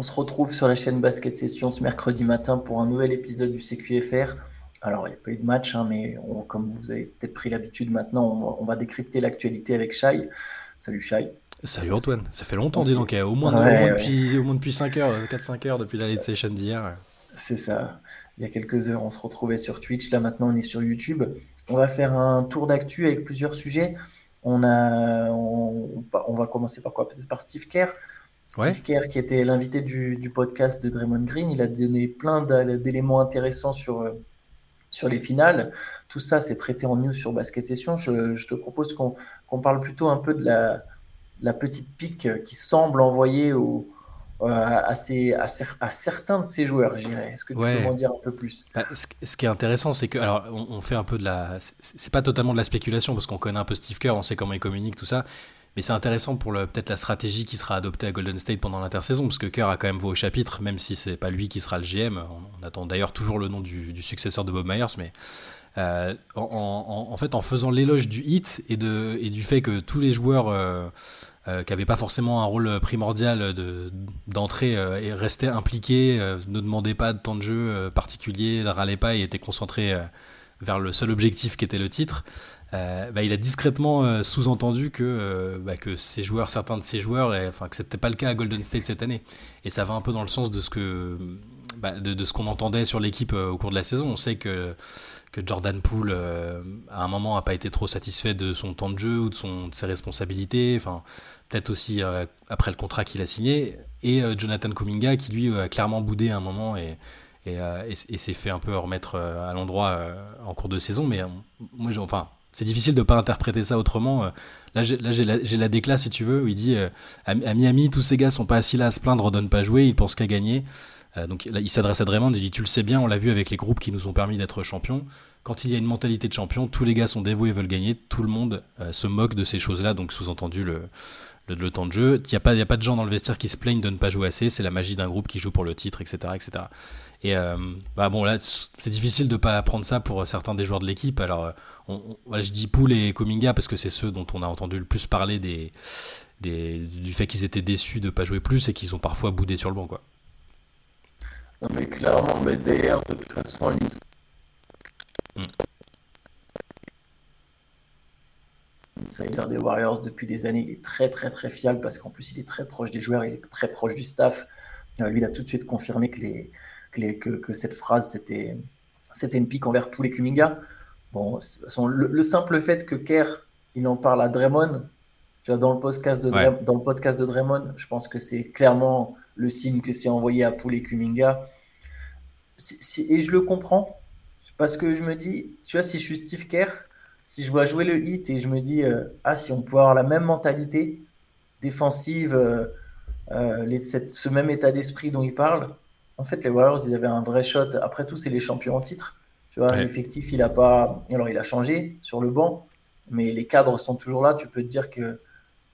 On se retrouve sur la chaîne Basket Session ce mercredi matin pour un nouvel épisode du CQFR. Alors, il n'y a pas eu de match, hein, mais comme vous avez peut-être pris l'habitude maintenant, on va, décrypter l'actualité avec Shai. Salut Shai. Salut Antoine, ça fait longtemps, dis donc, au moins, au, moins depuis, au moins depuis 5 heures, 4-5 heures depuis la late session d'hier. C'est ça. Il y a quelques heures, on se retrouvait sur Twitch. Là, maintenant, on est sur YouTube. On va faire un tour d'actu avec plusieurs sujets. On, a, on, va commencer par quoi? Peut-être par Steve Kerr. Steve Kerr, qui était l'invité du, podcast de Draymond Green, il a donné plein d'éléments intéressants sur, euh, sur les finales. Tout ça, c'est traité en news sur Basket Session. Je, te propose qu'on parle plutôt un peu de la, la petite pique qui semble envoyer au, euh, à, à, certains de ces joueurs, je dirais. Est-ce que tu peux m'en dire un peu plus? Bah, ce, qui est intéressant, c'est que, alors, on, fait un peu de la. C'est pas totalement de la spéculation parce qu'on connaît un peu Steve Kerr, on sait comment il communique, tout ça. Mais c'est intéressant pour peut-être la stratégie qui sera adoptée à Golden State pendant l'intersaison, parce que Kerr a quand même voix au chapitre, même si c'est pas lui qui sera le GM. On, attend d'ailleurs toujours le nom du, successeur de Bob Myers, mais euh, en, fait, en faisant l'éloge du hit et, du fait que tous les joueurs euh, euh, qui n'avaient pas forcément un rôle primordial d'entrée restaient impliqués, ne demandaient pas de temps de jeu particulier, ne râlaient pas et étaient concentrés vers le seul objectif qui était le titre, bah, il a discrètement sous-entendu que, bah, que ces joueurs, certains de ces joueurs, enfin que c'était pas le cas à Golden State cette année. Et ça va un peu dans le sens de ce que bah, de, ce qu'on entendait sur l'équipe au cours de la saison. On sait que que Jordan Poole, euh, à un moment, n'a pas été trop satisfait de son temps de jeu ou de, ses responsabilités. Enfin, peut-être aussi euh, après le contrat qu'il a signé. Et euh, Jonathan Kuminga, qui lui a clairement boudé à un moment et, et, et, s'est fait un peu remettre à l'endroit en cours de saison. Mais moi, enfin, c'est difficile de ne pas interpréter ça autrement. Là, j'ai la, la déclat, si tu veux, où il dit à, Miami, tous ces gars sont pas assis là à se plaindre ne pas jouer, ils pensent qu'à gagner. Euh, donc là, il s'adresse à Draymond et dit Tu le sais bien, on l'a vu avec les groupes qui nous ont permis d'être champions. Quand il y a une mentalité de champion, tous les gars sont dévoués et veulent gagner. Tout le monde euh, se moque de ces choses-là, donc sous-entendu le, temps de jeu. Il n'y a, pas, de gens dans le vestiaire qui se plaignent de ne pas jouer assez. C'est la magie d'un groupe qui joue pour le titre, etc. etc. Et euh, bah bon, là, c'est difficile de ne pas apprendre ça pour certains des joueurs de l'équipe. Alors, je dis Poul et Cominga parce que c'est ceux dont on a entendu le plus parler des, du fait qu'ils étaient déçus de ne pas jouer plus et qu'ils ont parfois boudé sur le banc. Non, mais clairement, mais d'ailleurs, de toute façon, l'insider des Warriors depuis des années, il est très très très fiable parce qu'en plus il est très proche des joueurs, il est très proche du staff. Euh, lui, il a tout de suite confirmé que, les, que, que, cette phrase c'était, c'était une pique envers tous les Kuminga. Bon, le, simple fait que Kerr il en parle à Draymond, tu vois, dans le podcast de, dans le podcast de Draymond, je pense que c'est clairement le signe que c'est envoyé à Poulet Kuminga. et je le comprends, parce que je me dis, tu vois, si je suis Steve Kerr, si je vois jouer le hit et je me dis, euh, ah, si on peut avoir la même mentalité défensive, euh, euh, ce même état d'esprit dont il parle, en fait, les Warriors, ils avaient un vrai shot. Après tout, c'est les champions en titre. Tu vois, l'effectif, il a pas. Alors, il a changé sur le banc, mais les cadres sont toujours là. Tu peux te dire que,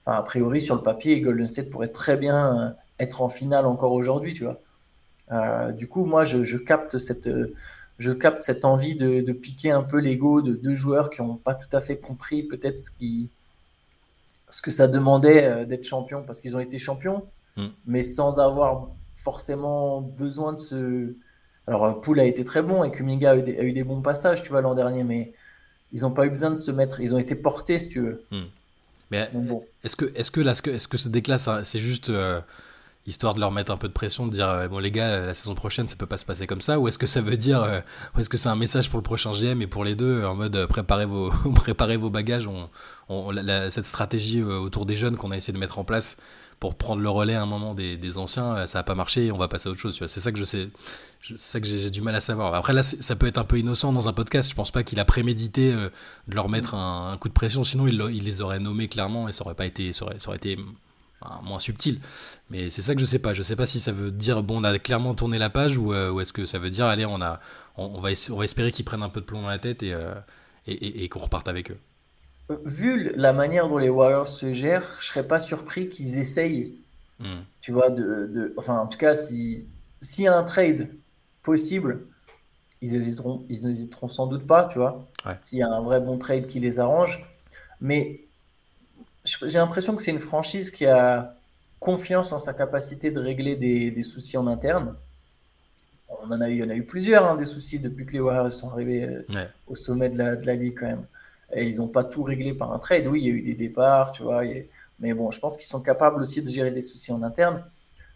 a priori, sur le papier, Golden State pourrait très bien être en finale encore aujourd'hui, tu vois. Du coup, moi, je, capte cette, je capte cette envie de, piquer un peu l'ego de deux joueurs qui n'ont pas tout à fait compris peut-être ce, qui, ce que ça demandait euh, d'être champion, parce qu'ils ont été champions, mm. mais sans avoir forcément besoin de se... Alors, euh, Poul a été très bon et Kuminga a eu des, a eu des bons passages, tu vois, l'an dernier, mais ils n'ont pas eu besoin de se mettre... Ils ont été portés, si tu veux. Mm. Mais est-ce que, est-ce que, là, est-ce que, ce déclat, c'est juste histoire de leur mettre un peu de pression, de dire euh, bon les gars, la saison prochaine ça peut pas se passer comme ça, ou est-ce que ça veut dire, euh, ou est-ce que c'est un message pour le prochain GM et pour les deux en mode euh, préparez vos préparez vos bagages, cette stratégie autour des jeunes qu'on a essayé de mettre en place pour prendre le relais à un moment des, anciens, ça a pas marché, on va passer à autre chose. C'est ça que je sais, c'est ça que j'ai du mal à savoir. Après là, ça peut être un peu innocent dans un podcast. Je pense pas qu'il a prémédité de leur mettre un, coup de pression, sinon il, les aurait nommés clairement et ça aurait pas été, ça aurait été moins subtil. Mais c'est ça que je sais pas. Je sais pas si ça veut dire bon, on a clairement tourné la page ou, euh, est-ce que ça veut dire allez, on a, on, va, on va espérer qu'ils prennent un peu de plomb dans la tête et, euh, et, qu'on reparte avec eux. Vu la manière dont les Warriors se gèrent, je serais pas surpris qu'ils essayent. Hmm. Tu vois, de, enfin, en tout cas, si s'il y a un trade possible, ils hésiteront, ils n'hésiteront sans doute pas, tu vois. S'il y a un vrai bon trade qui les arrange, mais j'ai l'impression que c'est une franchise qui a, confiance en sa capacité de régler des, soucis en interne. On en a eu, il y en a eu plusieurs, hein, des soucis depuis que les Warriors sont arrivés euh, au sommet de la, de la, ligue quand même. Et ils n'ont pas tout réglé par un trade. Oui, il y a eu des départs, tu vois. Mais bon, je pense qu'ils sont capables aussi de gérer des soucis en interne.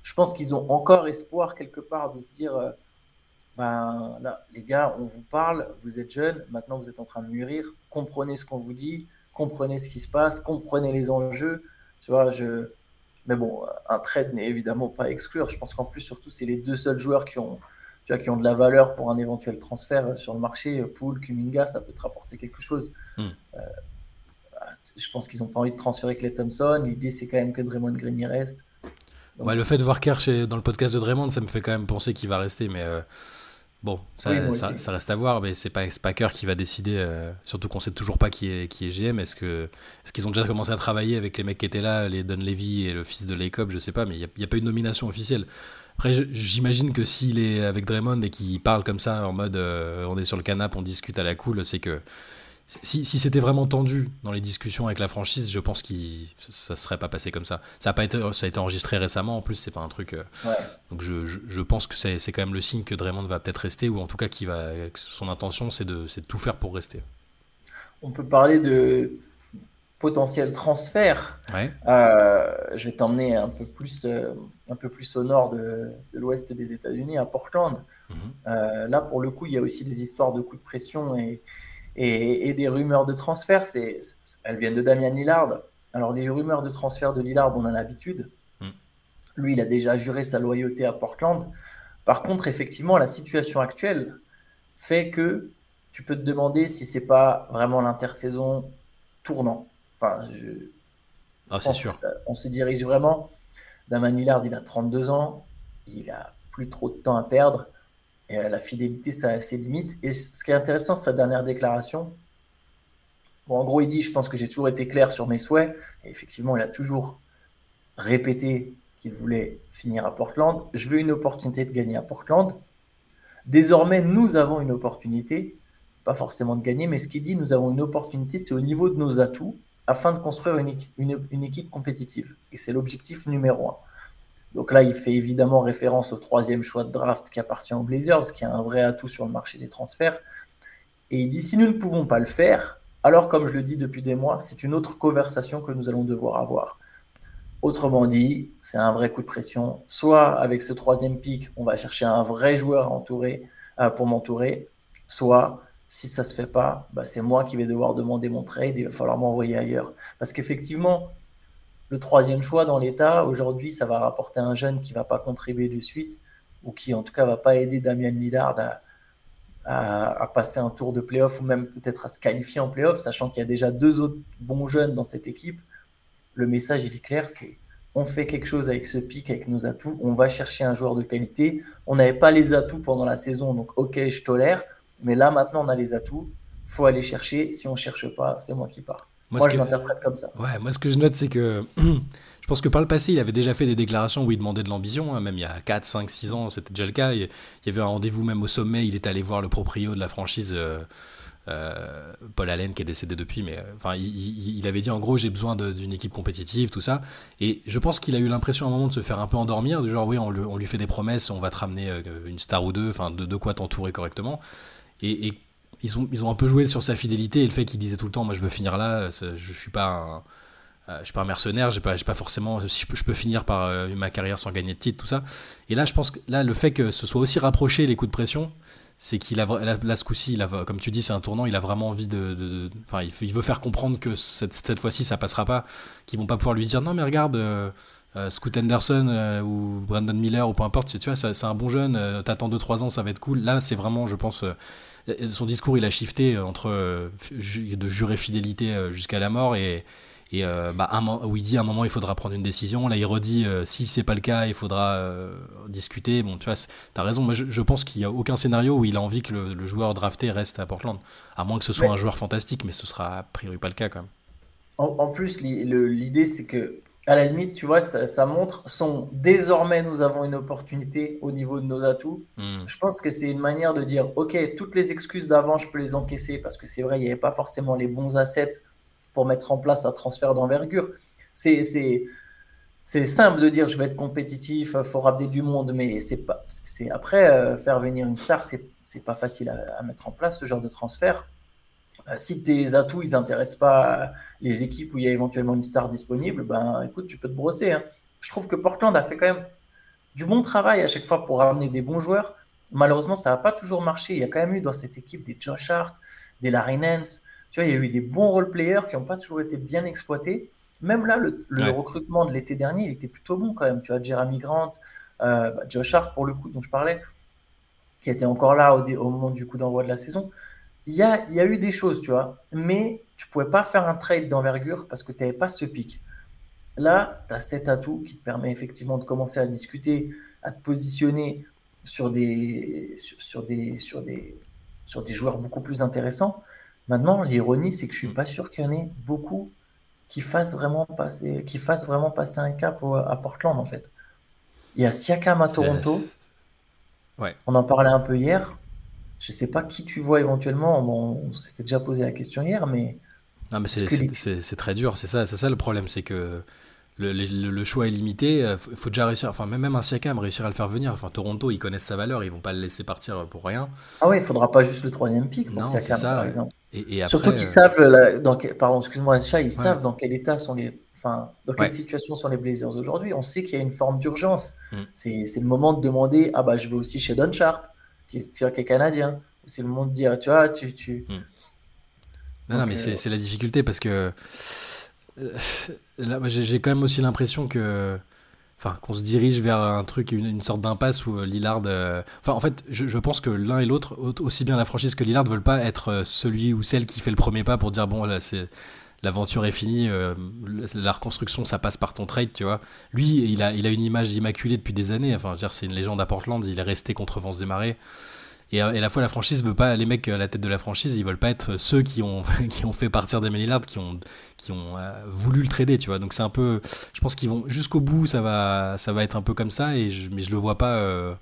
Je pense qu'ils ont encore espoir quelque part de se dire, euh, ben là, les gars, on vous parle, vous êtes jeunes, maintenant vous êtes en train de mûrir, comprenez ce qu'on vous dit, comprenez ce qui se passe, comprenez les enjeux. Tu vois, je, mais bon, un trade n'est évidemment pas à exclure. Je pense qu'en plus, surtout, c'est les deux seuls joueurs qui ont, tu vois, qui ont de la valeur pour un éventuel transfert sur le marché. Poul, Kuminga, ça peut te rapporter quelque chose. Hmm. Euh, je pense qu'ils n'ont pas envie de transférer Clay Thompson. L'idée, c'est quand même que Draymond Green y reste. le fait de voir Kerr dans le podcast de Draymond, ça me fait quand même penser qu'il va rester. Mais euh, Bon, ça, reste à voir, mais c'est pas, pas qui va décider, euh, surtout qu'on sait toujours pas qui est, qui est GM. Est-ce qu'ils est ont déjà commencé à travailler avec les mecs qui étaient là, les Don Levy et le fils de Lacob, je sais pas, mais il n'y a, pas eu de nomination officielle. Après, j'imagine que s'il est avec Draymond et qu'il parle comme ça, en mode euh, on est sur le canapé, on discute à la cool, c'est que si, c'était vraiment tendu dans les discussions avec la franchise, je pense que ça ne serait pas passé comme ça. Ça a, pas été, ça a été enregistré récemment, en plus, c'est pas un truc. Euh, donc je, je, pense que c'est quand même le signe que Draymond va peut-être rester, ou en tout cas qui va, son intention, c'est de, de, tout faire pour rester. On peut parler de potentiel transfert. Euh, je vais t'emmener un, peu plus, euh, un peu plus au nord de, de l'ouest des États-Unis, à Portland. Mhm. là, pour le coup, il y a aussi des histoires de coups de pression et et, des rumeurs de transfert, c'est, elles viennent de Damien Lillard. Alors, les rumeurs de transfert de Lillard, on a l'habitude. Hmm. Lui, il a déjà juré sa loyauté à Portland. Par contre, effectivement, la situation actuelle fait que tu peux te demander si c'est pas vraiment l'intersaison tournant. Enfin, je, ah, c'est sûr. on se dirige vraiment. Damien Lillard, il a 32 ans. Il a plus trop de temps à perdre. Euh, la fidélité, ça a ses limites. Et ce qui est intéressant, c'est sa dernière déclaration. Bon, en gros, il dit Je pense que j'ai toujours été clair sur mes souhaits. Et effectivement, il a toujours répété qu'il voulait finir à Portland. Je veux une opportunité de gagner à Portland. Désormais, nous avons une opportunité, pas forcément de gagner, mais ce qu'il dit Nous avons une opportunité, c'est au niveau de nos atouts afin de construire une, une équipe compétitive. Et c'est l'objectif numéro un. Donc là, il fait évidemment référence au troisième choix de draft qui appartient aux Blazers, qui a un vrai atout sur le marché des transferts. Et il dit si nous ne pouvons pas le faire, alors comme je le dis depuis des mois, c'est une autre conversation que nous allons devoir avoir. Autrement dit, c'est un vrai coup de pression. Soit avec ce troisième pic, on va chercher un vrai joueur euh, pour m'entourer, soit si ça ne se fait pas, bah, c'est moi qui vais devoir demander mon trade et il va falloir m'envoyer ailleurs. Parce qu'effectivement, le troisième choix dans l'État, aujourd'hui, ça va rapporter un jeune qui ne va pas contribuer de suite, ou qui en tout cas ne va pas aider Damien Lillard à, passer un tour de playoff, ou même peut-être à se qualifier en playoff, sachant qu'il y a déjà deux autres bons jeunes dans cette équipe. Le message, il est clair, c'est on fait quelque chose avec ce pic, avec nos atouts, on va chercher un joueur de qualité. On n'avait pas les atouts pendant la saison, donc ok, je tolère, mais là maintenant on a les atouts, faut aller chercher. Si on ne cherche pas, c'est moi qui pars. Moi, je l'interprète comme ça. Ouais, moi, ce que je note, c'est que je pense que par le passé, il avait déjà fait des déclarations où il demandait de l'ambition, hein, même il y a 4, 5, 6 ans, c'était déjà le cas. Il y avait un rendez-vous même au sommet, il est allé voir le proprio de la franchise. Euh, euh, Paul Allen qui est décédé depuis, mais euh, enfin, il, avait dit en gros j'ai besoin d'une équipe compétitive, tout ça. Et je pense qu'il a eu l'impression à un moment de se faire un peu endormir, du genre oui, on, lui fait des promesses, on va te ramener une star ou deux, enfin de, de quoi t'entourer correctement. Et, et ils ont, ils ont un peu joué sur sa fidélité et le fait qu'il disait tout le temps moi je veux finir là je suis pas un, euh, je suis pas mercenaire j'ai pas pas forcément je peux, je finir par euh, ma carrière sans gagner de titre tout ça. Et là je pense que là le fait que ce soit aussi rapproché les coups de pression c'est qu'il a là, ce coup-ci comme tu dis c'est un tournant il a vraiment envie de enfin il, veut faire comprendre que cette, cette fois-ci ça passera pas qu'ils vont pas pouvoir lui dire non mais regarde euh, Scoot Anderson ou Brandon Miller ou peu importe tu vois c'est un bon jeune t'attends 2-3 ans ça va être cool. Là c'est vraiment je pense son discours, il a shifté entre euh, de jurer fidélité euh, jusqu'à la mort et, et bah, un, où il dit à un moment il faudra prendre une décision. Là, il redit euh, si c'est pas le cas, il faudra discuter. Bon, tu vois, t'as raison. Moi, je, pense qu'il y a aucun scénario où il a envie que le, joueur drafté reste à Portland, à moins que ce soit un joueur fantastique, mais ce sera a priori pas le cas quand même. En, plus, l'idée c'est que à la limite, tu vois, ça, montre son désormais nous avons une opportunité au niveau de nos atouts. Hmm. Je pense que c'est une manière de dire ok, toutes les excuses d'avant, je peux les encaisser parce que c'est vrai, il n'y avait pas forcément les bons assets pour mettre en place un transfert d'envergure. C'est c'est simple de dire je vais être compétitif, faut ramener du monde, mais c'est pas, c'est après euh, faire venir une star, c'est, c'est pas facile à, mettre en place ce genre de transfert. Euh, si tes atouts ils intéressent pas les équipes où il y a éventuellement une star disponible, ben écoute, tu peux te brosser. Hein. Je trouve que Portland a fait quand même du bon travail à chaque fois pour ramener des bons joueurs. Malheureusement, ça n'a pas toujours marché. Il y a quand même eu dans cette équipe des Josh Hart, des Larry Nance. Tu vois, il y a eu des bons role players qui n'ont pas toujours été bien exploités. Même là, le, recrutement de l'été dernier, il était plutôt bon quand même. Tu vois, Jeremy Grant, euh, bah, Josh Hart pour le coup dont je parlais, qui était encore là au, moment du coup d'envoi de la saison. Il y, a, y a eu des choses, tu vois, mais tu pouvais pas faire un trade d'envergure parce que tu n'avais pas ce pic. Là, tu as cet atout qui te permet effectivement de commencer à discuter, à te positionner sur des, sur, des, sur, des, sur des joueurs beaucoup plus intéressants. Maintenant, l'ironie, c'est que je suis pas sûr qu'il y en ait beaucoup qui fasse vraiment passer, qui fasse vraiment passer un cap à Portland en fait. Il y a Siakam à Toronto. Ouais. On en parlait un peu hier. Je sais pas qui tu vois éventuellement. Bon, on s'était déjà posé la question hier, mais. Non, mais c'est très dur. C'est ça, ça le problème, c'est que le, choix est limité. Il euh, faut déjà réussir, enfin même un Siakam réussir à le faire venir. Enfin Toronto, ils connaissent sa valeur, ils vont pas le laisser partir pour rien. Ah oui, il faudra pas juste le troisième pic pour Siakam ça. par exemple. Et, Surtout qu'ils savent, euh, dans, pardon, excuse-moi, ils savent dans quel état sont les, enfin, dans quelle situation sont les Blazers aujourd'hui. On sait qu'il y a une forme d'urgence. Mm. C'est le moment de demander, ah bah je vais aussi chez Don Sharp, qui est, qui est canadien. C'est le moment de dire, tu vois, tu, tu... Mm. Non, non, mais euh, c'est la difficulté parce que euh, là, j'ai quand même aussi l'impression que. Enfin, qu'on se dirige vers un truc, une, sorte d'impasse où euh, Lillard. Euh, enfin, en fait, je, pense que l'un et l'autre, aussi bien la franchise que Lillard, ne veulent pas être celui ou celle qui fait le premier pas pour dire bon, là, c'est. L'aventure est finie, la reconstruction ça passe par ton trade, tu vois. Lui, il a, il a une image immaculée depuis des années. Enfin, c'est une légende à Portland. Il est resté contre vents et marées. Et, et, à la fois, la franchise veut pas, les mecs à la tête de la franchise, ils veulent pas être ceux qui ont, qui ont fait partir des Lillard, qui ont, qui ont euh, voulu le trader, tu vois. Donc c'est un peu, je pense qu'ils vont jusqu'au bout, ça va, ça va être un peu comme ça, et je, mais je le vois pas. Euh,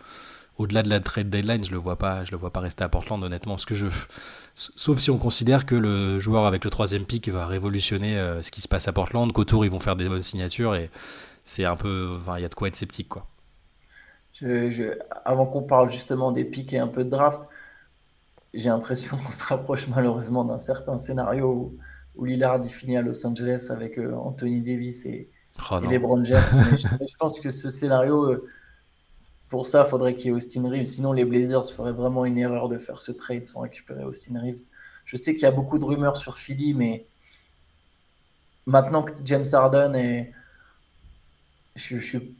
au-delà de la trade deadline, je le vois pas, je le vois pas rester à Portland honnêtement, parce que je, sauf si on considère que le joueur avec le troisième pick va révolutionner euh, ce qui se passe à Portland, qu'autour ils vont faire des bonnes signatures et c'est un peu, il y a de quoi être sceptique quoi avant qu'on parle justement des pics et un peu de draft, j'ai l'impression qu'on se rapproche malheureusement d'un certain scénario où, Lillard y finit à Los Angeles avec euh, Anthony Davis et, oh les LeBron James. je, pense que ce scénario, euh, pour ça, il faudrait qu'il y ait Austin Reeves. Sinon, les Blazers feraient vraiment une erreur de faire ce trade sans récupérer Austin Reeves. Je sais qu'il y a beaucoup de rumeurs sur Philly, mais maintenant que James Harden est. Je, je suis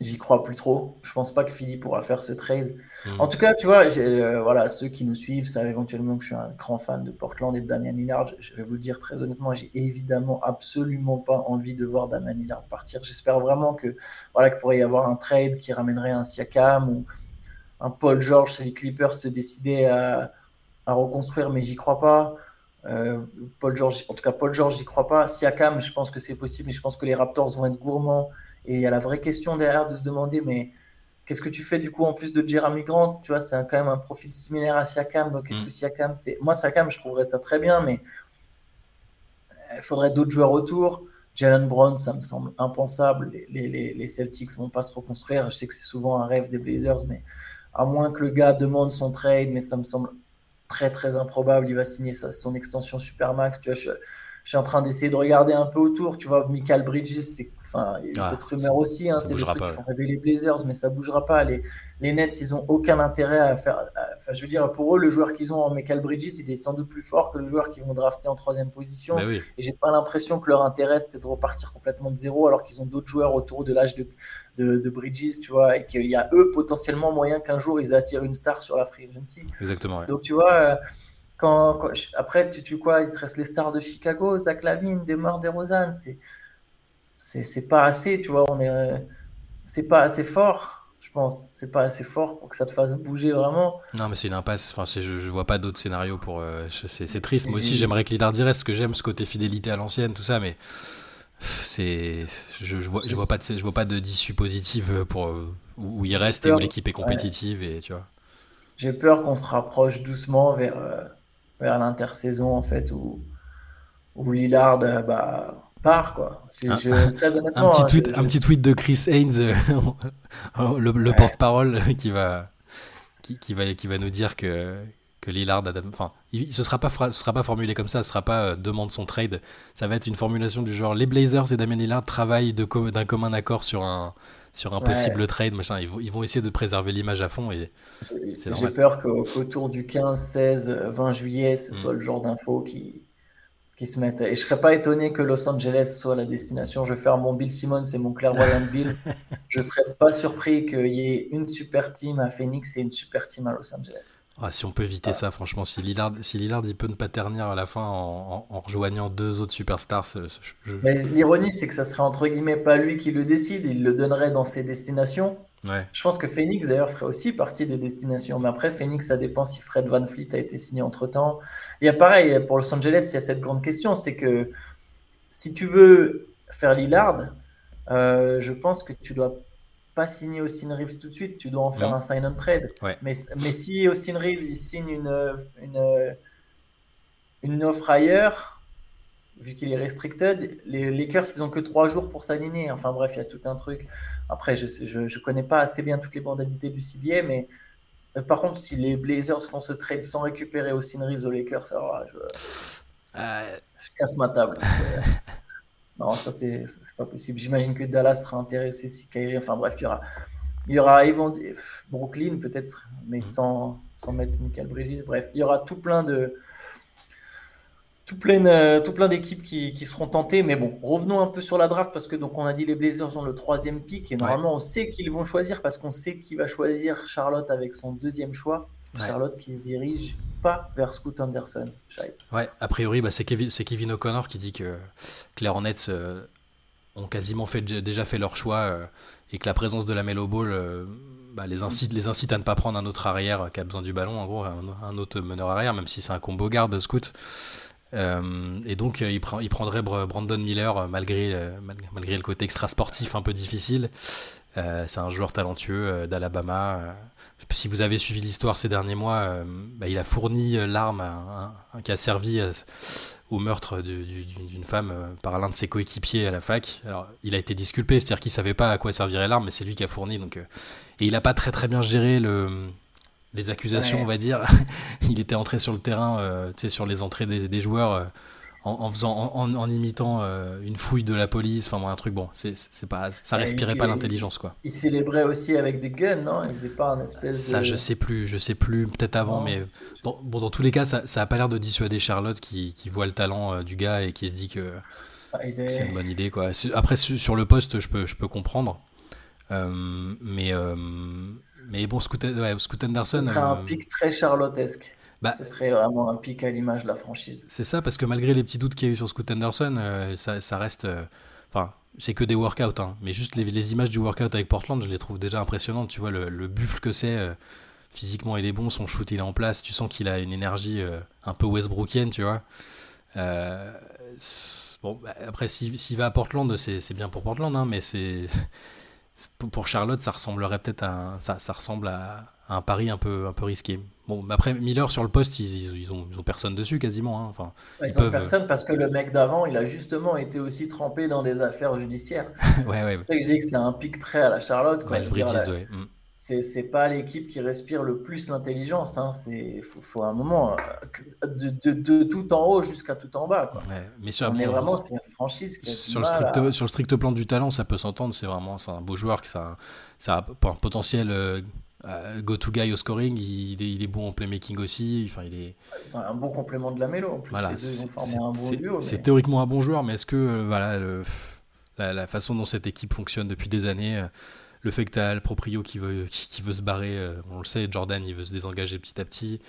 j'y crois plus trop. Je pense pas que Philly pourra faire ce trade. Hmm. En tout cas, tu vois, euh, voilà, ceux qui nous suivent savent éventuellement que je suis un grand fan de Portland et de Damian Lillard. Je vais vous le dire très honnêtement, j'ai évidemment absolument pas envie de voir Damian Lillard partir. J'espère vraiment que voilà qu'il pourrait y avoir un trade qui ramènerait un Siakam ou un Paul George si les Clippers se décidaient à, reconstruire, mais j'y crois pas. Euh, Paul George, en tout cas Paul George, j'y crois pas. Siakam, je pense que c'est possible, mais je pense que les Raptors vont être gourmands et il y a la vraie question derrière de se demander, mais qu'est-ce que tu fais du coup en plus de Jeremy Grant? Tu vois, c'est quand même un profil similaire à Siakam. Donc, est-ce mm. que Siakam, c'est. Moi, Siakam, je trouverais ça très bien, mais il faudrait d'autres joueurs autour. Jalen Brown, ça me semble impensable. Les, les, les Celtics ne vont pas se reconstruire. Je sais que c'est souvent un rêve des Blazers, mais à moins que le gars demande son trade, mais ça me semble très très improbable. Il va signer sa, son extension Supermax. Tu vois, je, je suis en train d'essayer de regarder un peu autour. Tu vois, Michael Bridges, c'est il y a eu ah, cette rumeur aussi, hein, c'est des trucs qui font rêver les Blazers, mais ça bougera pas. Les, les Nets, ils ont aucun intérêt à faire. Enfin, je veux dire, pour eux, le joueur qu'ils ont en Michael Bridges, il est sans doute plus fort que le joueur qu'ils vont drafter en troisième position. Ben Et j'ai pas l'impression que leur intérêt c'était de repartir complètement de zéro, alors qu'ils ont d'autres joueurs autour de l'âge de, de, Bridges, tu vois, et qu'il y a eux potentiellement moyen qu'un jour ils attirent une star sur la free agency. Exactement. Donc tu vois. Euh, quand, après, tu, tu quoi, il te reste les stars de Chicago, Zach Lavine, Demar DeRozan, c'est c'est pas assez, tu vois, on est c'est pas assez fort, je pense, c'est pas assez fort pour que ça te fasse bouger vraiment. Non, mais c'est une impasse, enfin, je, je vois pas d'autres scénarios pour. Euh, c'est triste, moi aussi j'aimerais que Lillard reste, que j'aime, ce côté fidélité à l'ancienne, tout ça, mais c'est je, je, vois, je vois pas de je vois pas de d'issue positive pour euh, où il reste et où l'équipe est compétitive et tu vois j'ai peur qu'on se rapproche doucement vers euh, vers l'intersaison en fait où où Lillard bah part quoi. Un, très honnêtement, un, petit tweet, un petit tweet de Chris Haynes, le, porte-parole, qui va, qui, qui, va, qui va nous dire que, que Lillard, enfin, il, ce sera pas, sera pas formulé comme ça, ce sera pas euh, demande son trade. Ça va être une formulation du genre les Blazers et Damien Lillard travaillent d'un commun accord sur un, sur un possible trade, machin. Ils vont, ils vont essayer de préserver l'image à fond et J'ai peur qu'autour du 15, 16, 20 juillet, ce mm. soit le genre d'infos qui, qui se mettent. Et je serais pas étonné que Los Angeles soit la destination. Je vais faire mon Bill Simmons et mon clairvoyant Bill. je serais pas surpris qu'il y ait une super team à Phoenix et une super team à Los Angeles. Ah, si on peut éviter ça, franchement, si Lillard, si Lillard il peut ne pas ternir à la fin en, rejoignant deux autres superstars. L'ironie, c'est que ça serait entre guillemets pas lui qui le décide, il le donnerait dans ses destinations. Ouais. Je pense que Phoenix d'ailleurs ferait aussi partie des destinations, mais après Phoenix, ça dépend si Fred Van Fleet a été signé entre temps. Il y a pareil pour Los Angeles, il y a cette grande question, c'est que si tu veux faire Lillard, euh, je pense que tu dois pas signer Austin Reeves tout de suite, tu dois en faire un sign and trade. Mais, mais si Austin Reeves il signe une, une, une offre ailleurs, vu qu'il est restricted, les Lakers ils ont que trois jours pour s'aligner. Enfin bref, il y a tout un truc. Après, je, je, je connais pas assez bien toutes les modalités du CBA, mais euh, par contre, si les Blazers font ce trade sans récupérer Austin Reeves aux Lakers, alors je, euh... je casse ma table. Non, ça, c'est pas possible. J'imagine que Dallas sera intéressé si Kyrie. Enfin, bref, il y aura, il y aura Brooklyn, peut-être, mais mhm. sans, sans mettre Michael Bridges. Bref, il y aura tout plein de. Tout plein, euh, tout plein d'équipes qui, qui, seront tentées, mais bon, revenons un peu sur la draft parce que donc on a dit les Blazers ont le troisième pick et normalement on sait qu'ils vont choisir parce qu'on sait qui va choisir Charlotte avec son deuxième choix. Charlotte qui se dirige pas vers Scoot Anderson. Ouais, a priori, bah, c'est Kevin, Kevin O'Connor qui dit que Claire Nets euh, ont quasiment fait, déjà fait leur choix euh, et que la présence de la Melo Ball euh, bah, les, incite, les incite à ne pas prendre un autre arrière qui a besoin du ballon, en gros, un, autre meneur arrière, même si c'est un combo garde Scoot. Et donc, il, prend, il prendrait Brandon Miller malgré, malgré le côté extra sportif un peu difficile. c'est un joueur talentueux d'Alabama si vous avez suivi l'histoire ces derniers mois, euh, bah, il a fourni euh, l'arme qui a servi euh, au meurtre d'une femme par l'un de ses coéquipiers à la fac. Alors, il a été disculpé, c'est-à-dire qu'il savait pas à quoi servirait l'arme, mais c'est lui qui a fourni. Donc, et il n'a pas très très bien géré le, les accusations, on va dire. il était entré sur le terrain, sur les entrées des, des joueurs en, faisant, en, imitant euh, une fouille de la police, enfin un truc bon, c'est, pas, ça respirait pas l'intelligence quoi. Il célébrait aussi avec des guns, non? Il faisait pas un espèce Ça, je sais plus, je sais plus, peut-être avant, mais bon, dans tous les cas, ça, ça a pas l'air de dissuader Charlotte qui, qui voit le talent euh, du gars et qui se dit que, ah, c'est une bonne idée quoi. Après sur le poste, je peux, je peux comprendre, euh, mais mais bon, Scoot, ouais, Anderson. C'est un pic très charlottesque. Bah, ce serait vraiment un pic à l'image de la franchise. C'est ça, parce que malgré les petits doutes qu'il y a eu sur Scoot Anderson, euh, ça, reste. Euh, enfin, c'est que des workouts, hein, mais juste les, images du workout avec Portland, je les trouve déjà impressionnantes. Tu vois, le, buffle que c'est, euh, physiquement, il est bon, son shoot, il est en place. Tu sens qu'il a une énergie un peu Westbrookienne, tu vois. bon, bah, après, s'il va à Portland, c'est bien pour Portland, hein, mais c'est. Pour Charlotte, ça ressemblerait peut-être à. ça, ça ressemble à, un pari un peu, un peu risqué. Bon, après, Miller sur le poste, ils, ils, ont, ils ont, personne dessus quasiment. Hein. Enfin, ils, ont personne parce que le mec d'avant, il a justement été aussi trempé dans des affaires judiciaires. ouais, ouais, c'est pour ça que je dis que c'est un pic très à la Charlotte. Quoi. Bridges, ouais. Mm c'est pas l'équipe qui respire le plus l'intelligence. Hein. C'est faut, un moment euh, de, tout en haut jusqu'à tout en bas. Quoi. mais sur, On est vraiment sur une franchise sur le strict sur le strict plan du talent, ça peut s'entendre. C'est vraiment c'est un beau joueur qui ça, ça a un potentiel. Euh, go to guy au scoring, il, il, est, bon en playmaking aussi. Enfin, il est. C'est un bon complément de la mélo. En plus, voilà, c'est théoriquement un bon joueur, mais est-ce que euh, voilà la, la, façon dont cette équipe fonctionne depuis des années, le fait que tu as le proprio qui veut, qui, veut se barrer, euh, on le sait, Jordan, il veut se désengager petit à petit.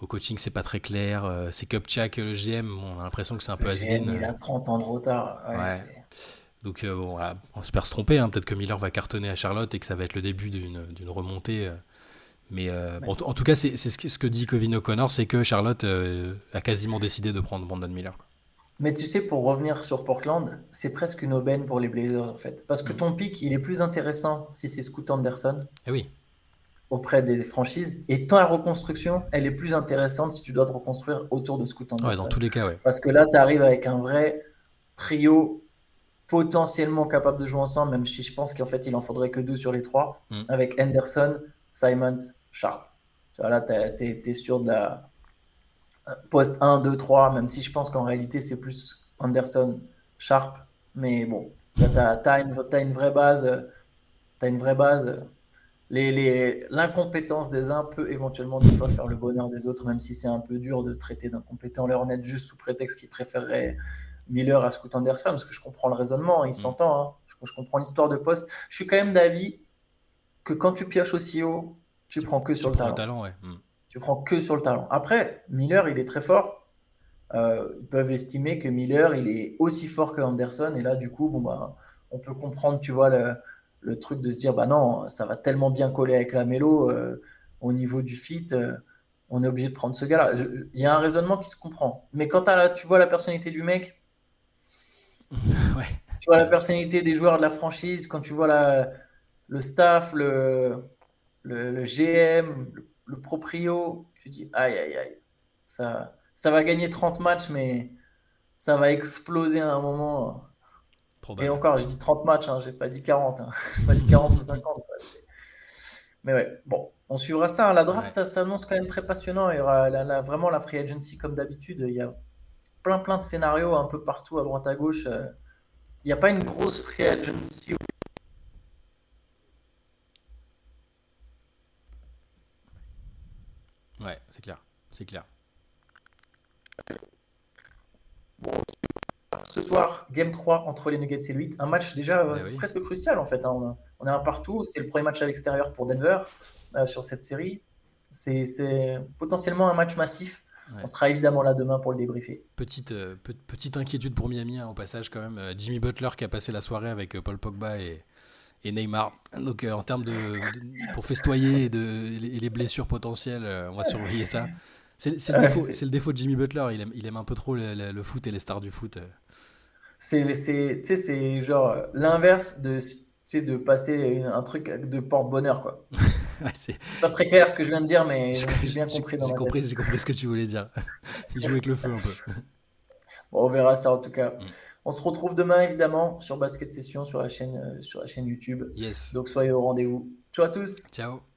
Au coaching, c'est pas très clair. Euh, c'est Kupchak, le GM, on a l'impression que c'est un peu has Il a 30 ans de retard. Donc, euh, bon, on espère se tromper. Hein. Peut-être que Miller va cartonner à Charlotte et que ça va être le début d'une remontée. Mais en tout cas, c'est ce que dit Kevin O'Connor, c'est que Charlotte a quasiment décidé de prendre Brandon Miller. Mais tu sais, pour revenir sur Portland, c'est presque une aubaine pour les Blazers en fait. Parce que mm. ton pic, il est plus intéressant si c'est Scoot Anderson. Eh oui. Auprès des franchises. Et ta reconstruction, elle est plus intéressante si tu dois te reconstruire autour de Scoot Anderson. Ouais, dans tous les cas, ouais. Parce que là, tu arrives avec un vrai trio potentiellement capables de jouer ensemble, même si je pense qu'en fait, il en faudrait que deux sur les trois, mm. avec Anderson, Simons, Sharp. Là, tu es, sûr de la poste 1, 2, 3, même si je pense qu'en réalité, c'est plus Anderson, Sharp. Mais bon, tu as, une vraie base. As une vraie base l'incompétence des uns peut éventuellement des fois faire le bonheur des autres, même si c'est un peu dur de traiter d'incompétents leur net juste sous prétexte qu'ils préféreraient Miller à Scoot Anderson, parce que je comprends le raisonnement, il mm. s'entend, hein. je, comprends l'histoire de poste. Je suis quand même d'avis que quand tu pioches aussi haut, tu, prends que sur le talent. Mm. Tu prends que sur le talent. Après, Miller, il est très fort. Euh, ils peuvent estimer que Miller, il est aussi fort que Anderson, et là, du coup, bon, bah, on peut comprendre, tu vois, le, le truc de se dire bah non, ça va tellement bien coller avec la mélo euh, au niveau du fit, euh, on est obligé de prendre ce gars-là. Il y a un raisonnement qui se comprend. Mais quand tu vois la personnalité du mec, tu vois la personnalité des joueurs de la franchise, quand tu vois la, le staff, le, le, GM, le, proprio, tu dis aïe aïe aïe, ça, ça va gagner 30 matchs, mais ça va exploser à un moment. Et encore, j'ai dit 30 matchs, hein, j'ai pas dit 40. Hein. j'ai pas dit 40 ou 50. Mais ouais, bon, on suivra ça. Hein. La draft, ça s'annonce quand même très passionnant. Il y aura vraiment la free agency comme d'habitude. Il y a plein plein de scénarios un peu partout à droite à gauche. Euh. Il n'y a pas une grosse free agency. Ouais, c'est clair. C'est clair. Bon, ce soir, game 3 entre les Nuggets et le 8. Un match déjà euh, eh presque crucial en fait. Hein. On, est un partout. C'est le premier match à l'extérieur pour Denver euh, sur cette série. C'est potentiellement un match massif. On sera évidemment là demain pour le débriefer. Petite, euh, petite inquiétude pour Miami hein, au passage quand même. Jimmy Butler qui a passé la soirée avec Paul Pogba et, et Neymar. Donc en termes de, pour festoyer et, de, les blessures potentielles, on va surveiller ça. C'est le, défaut de Jimmy Butler. Il aime, il aime un peu trop le, foot et les stars du foot. C'est genre l'inverse de, de passer un truc de porte-bonheur. quoi. c'est pas très clair ce que je viens de dire, mais j'ai bien compris. J'ai compris, compris, ce que tu voulais dire. Il joue avec le feu un peu. Bon, on verra ça en tout cas. Mm. On se retrouve demain évidemment sur Basket Session sur la chaîne, euh, sur la chaîne YouTube. Yes. Donc soyez au rendez-vous. Ciao à tous. Ciao.